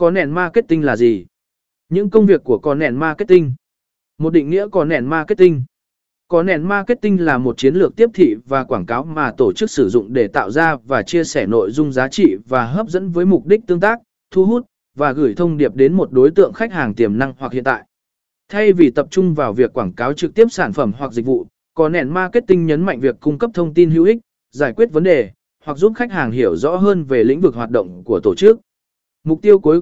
Có nền marketing là gì? Những công việc của có nền marketing. Một định nghĩa có nền marketing. Có nền marketing là một chiến lược tiếp thị và quảng cáo mà tổ chức sử dụng để tạo ra và chia sẻ nội dung giá trị và hấp dẫn với mục đích tương tác, thu hút và gửi thông điệp đến một đối tượng khách hàng tiềm năng hoặc hiện tại. Thay vì tập trung vào việc quảng cáo trực tiếp sản phẩm hoặc dịch vụ, có nền marketing nhấn mạnh việc cung cấp thông tin hữu ích, giải quyết vấn đề, hoặc giúp khách hàng hiểu rõ hơn về lĩnh vực hoạt động của tổ chức. Mục tiêu cuối